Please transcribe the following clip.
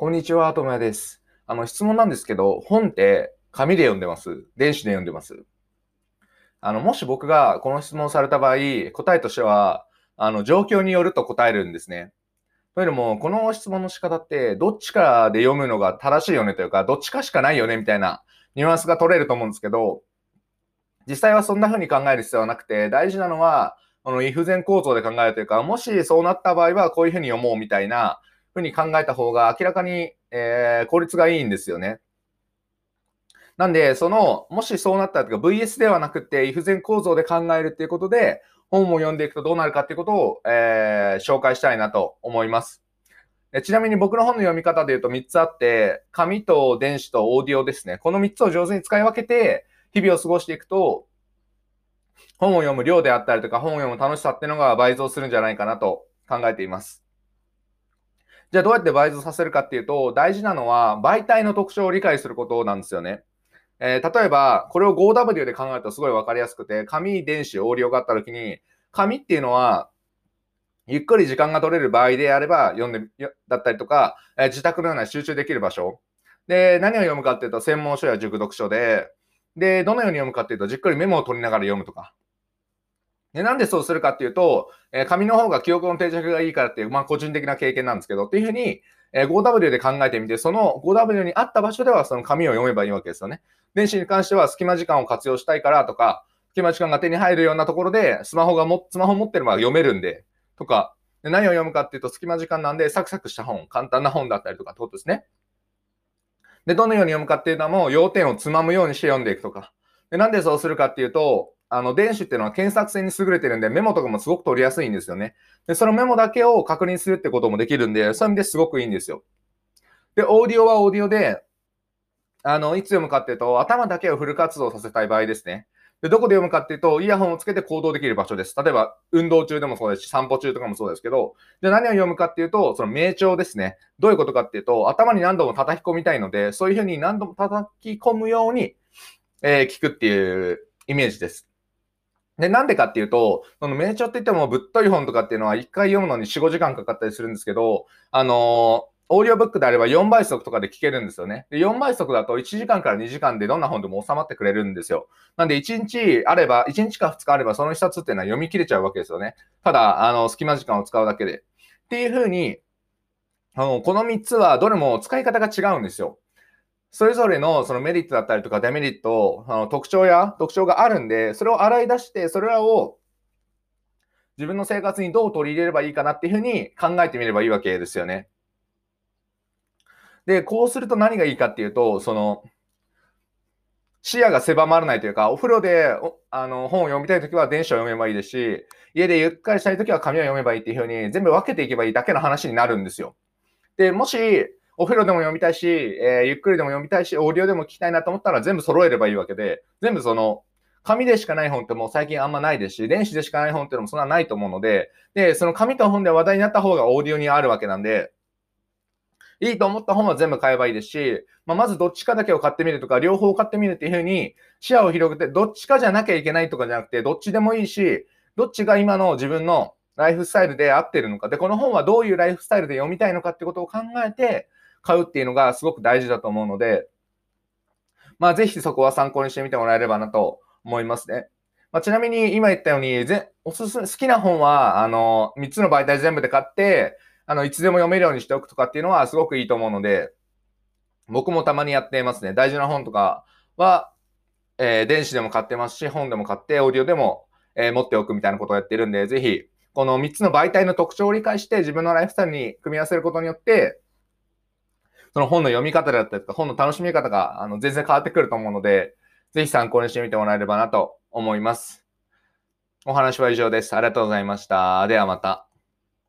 こんにちは、ともやです。あの、質問なんですけど、本って紙で読んでます？電子で読んでます？あの、もし僕がこの質問された場合、答えとしては、あの、状況によると答えるんですね。というのも、この質問の仕方って、どっちかで読むのが正しいよね？というか、どっちかしかないよね？みたいなニュアンスが取れると思うんですけど、実際はそんな風に考える必要はなくて、大事なのは、この if 前構造で考えるというか、もしそうなった場合はこういう風に読もうみたいな、ふうに考えた方が明らかに、えー、効率がいいんですよね。なんで、その、もしそうなったらとか、VS ではなくて、if 前構造で考えるっていうことで、本を読んでいくとどうなるかっていうことを、えー、紹介したいなと思います。ちなみに僕の本の読み方で言うと3つあって、紙と電子とオーディオですね。この3つを上手に使い分けて、日々を過ごしていくと、本を読む量であったりとか、本を読む楽しさっていうのが倍増するんじゃないかなと考えています。じゃあどうやって倍増させるかっていうと、大事なのは媒体の特徴を理解することなんですよね。えー、例えば、これを 5W で考えるとすごいわかりやすくて、紙、電子、オーディオがあった時に、紙っていうのは、ゆっくり時間が取れる場合であれば読んで、だったりとか、えー、自宅のような集中できる場所。で、何を読むかっていうと、専門書や熟読書で、で、どのように読むかっていうと、じっくりメモを取りながら読むとか。で、なんでそうするかっていうと、えー、紙の方が記憶の定着がいいからっていう、まあ個人的な経験なんですけど、っていうふうに、えー、5W で考えてみて、その 5W に合った場所ではその紙を読めばいいわけですよね。電子に関しては隙間時間を活用したいからとか、隙間時間が手に入るようなところで、スマホがも、スマホ持ってれば読めるんで、とか、何を読むかっていうと、隙間時間なんで、サクサクした本、簡単な本だったりとかってことですね。で、どのように読むかっていうのも、要点をつまむようにして読んでいくとか。で、なんでそうするかっていうと、あの、電子っていうのは検索性に優れてるんで、メモとかもすごく取りやすいんですよね。で、そのメモだけを確認するってこともできるんで、そういう意味ですごくいいんですよ。で、オーディオはオーディオで、あの、いつ読むかっていうと、頭だけをフル活動させたい場合ですね。で、どこで読むかっていうと、イヤホンをつけて行動できる場所です。例えば、運動中でもそうですし、散歩中とかもそうですけど、で、何を読むかっていうと、その名帳ですね。どういうことかっていうと、頭に何度も叩き込みたいので、そういうふうに何度も叩き込むように、えー、聞くっていうイメージです。で、なんでかっていうと、その名著って言ってもぶっとい本とかっていうのは一回読むのに4、5時間かかったりするんですけど、あのーオーディオブックであれば4倍速とかで聞けるんですよね。で、4倍速だと1時間から2時間でどんな本でも収まってくれるんですよ。なんで1日あれば、1日か2日あればその1冊っていうのは読み切れちゃうわけですよね。ただ、あの、隙間時間を使うだけで。っていうふうに、あの、この3つはどれも使い方が違うんですよ。それぞれのそのメリットだったりとかデメリット、あの特徴や特徴があるんで、それを洗い出して、それらを自分の生活にどう取り入れればいいかなっていうふうに考えてみればいいわけですよね。で、こうすると何がいいかっていうと、その、視野が狭まらないというか、お風呂であの本を読みたいときは電子を読めばいいですし、家でゆっくりしたいときは紙を読めばいいっていうふうに全部分けていけばいいだけの話になるんですよ。で、もし、お風呂でも読みたいし、えー、ゆっくりでも読みたいし、オーディオでも聞きたいなと思ったら全部揃えればいいわけで、全部その、紙でしかない本ってもう最近あんまないですし、電子でしかない本っていうのもそんなないと思うので、で、その紙と本で話題になった方がオーディオにあるわけなんで、いいと思った本は全部買えばいいですし、まあ、まずどっちかだけを買ってみるとか、両方買ってみるっていうふうに視野を広げて、どっちかじゃなきゃいけないとかじゃなくて、どっちでもいいし、どっちが今の自分のライフスタイルで合ってるのか。で、この本はどういうライフスタイルで読みたいのかってことを考えて、買うっていうのがすごく大事だと思うので、まあ、ぜひそこは参考にしてみてもらえればなと思いますね。まあ、ちなみに今言ったように、ぜおすすめ、好きな本は、あの、3つの媒体全部で買って、あの、いつでも読めるようにしておくとかっていうのはすごくいいと思うので、僕もたまにやっていますね。大事な本とかは、えー、電子でも買ってますし、本でも買って、オーディオでも、えー、持っておくみたいなことをやってるんで、ぜひ、この3つの媒体の特徴を理解して、自分のライフスタイルに組み合わせることによって、その本の読み方だったりとか、本の楽しみ方があの全然変わってくると思うので、ぜひ参考にしてみてもらえればなと思います。お話は以上です。ありがとうございました。ではまた。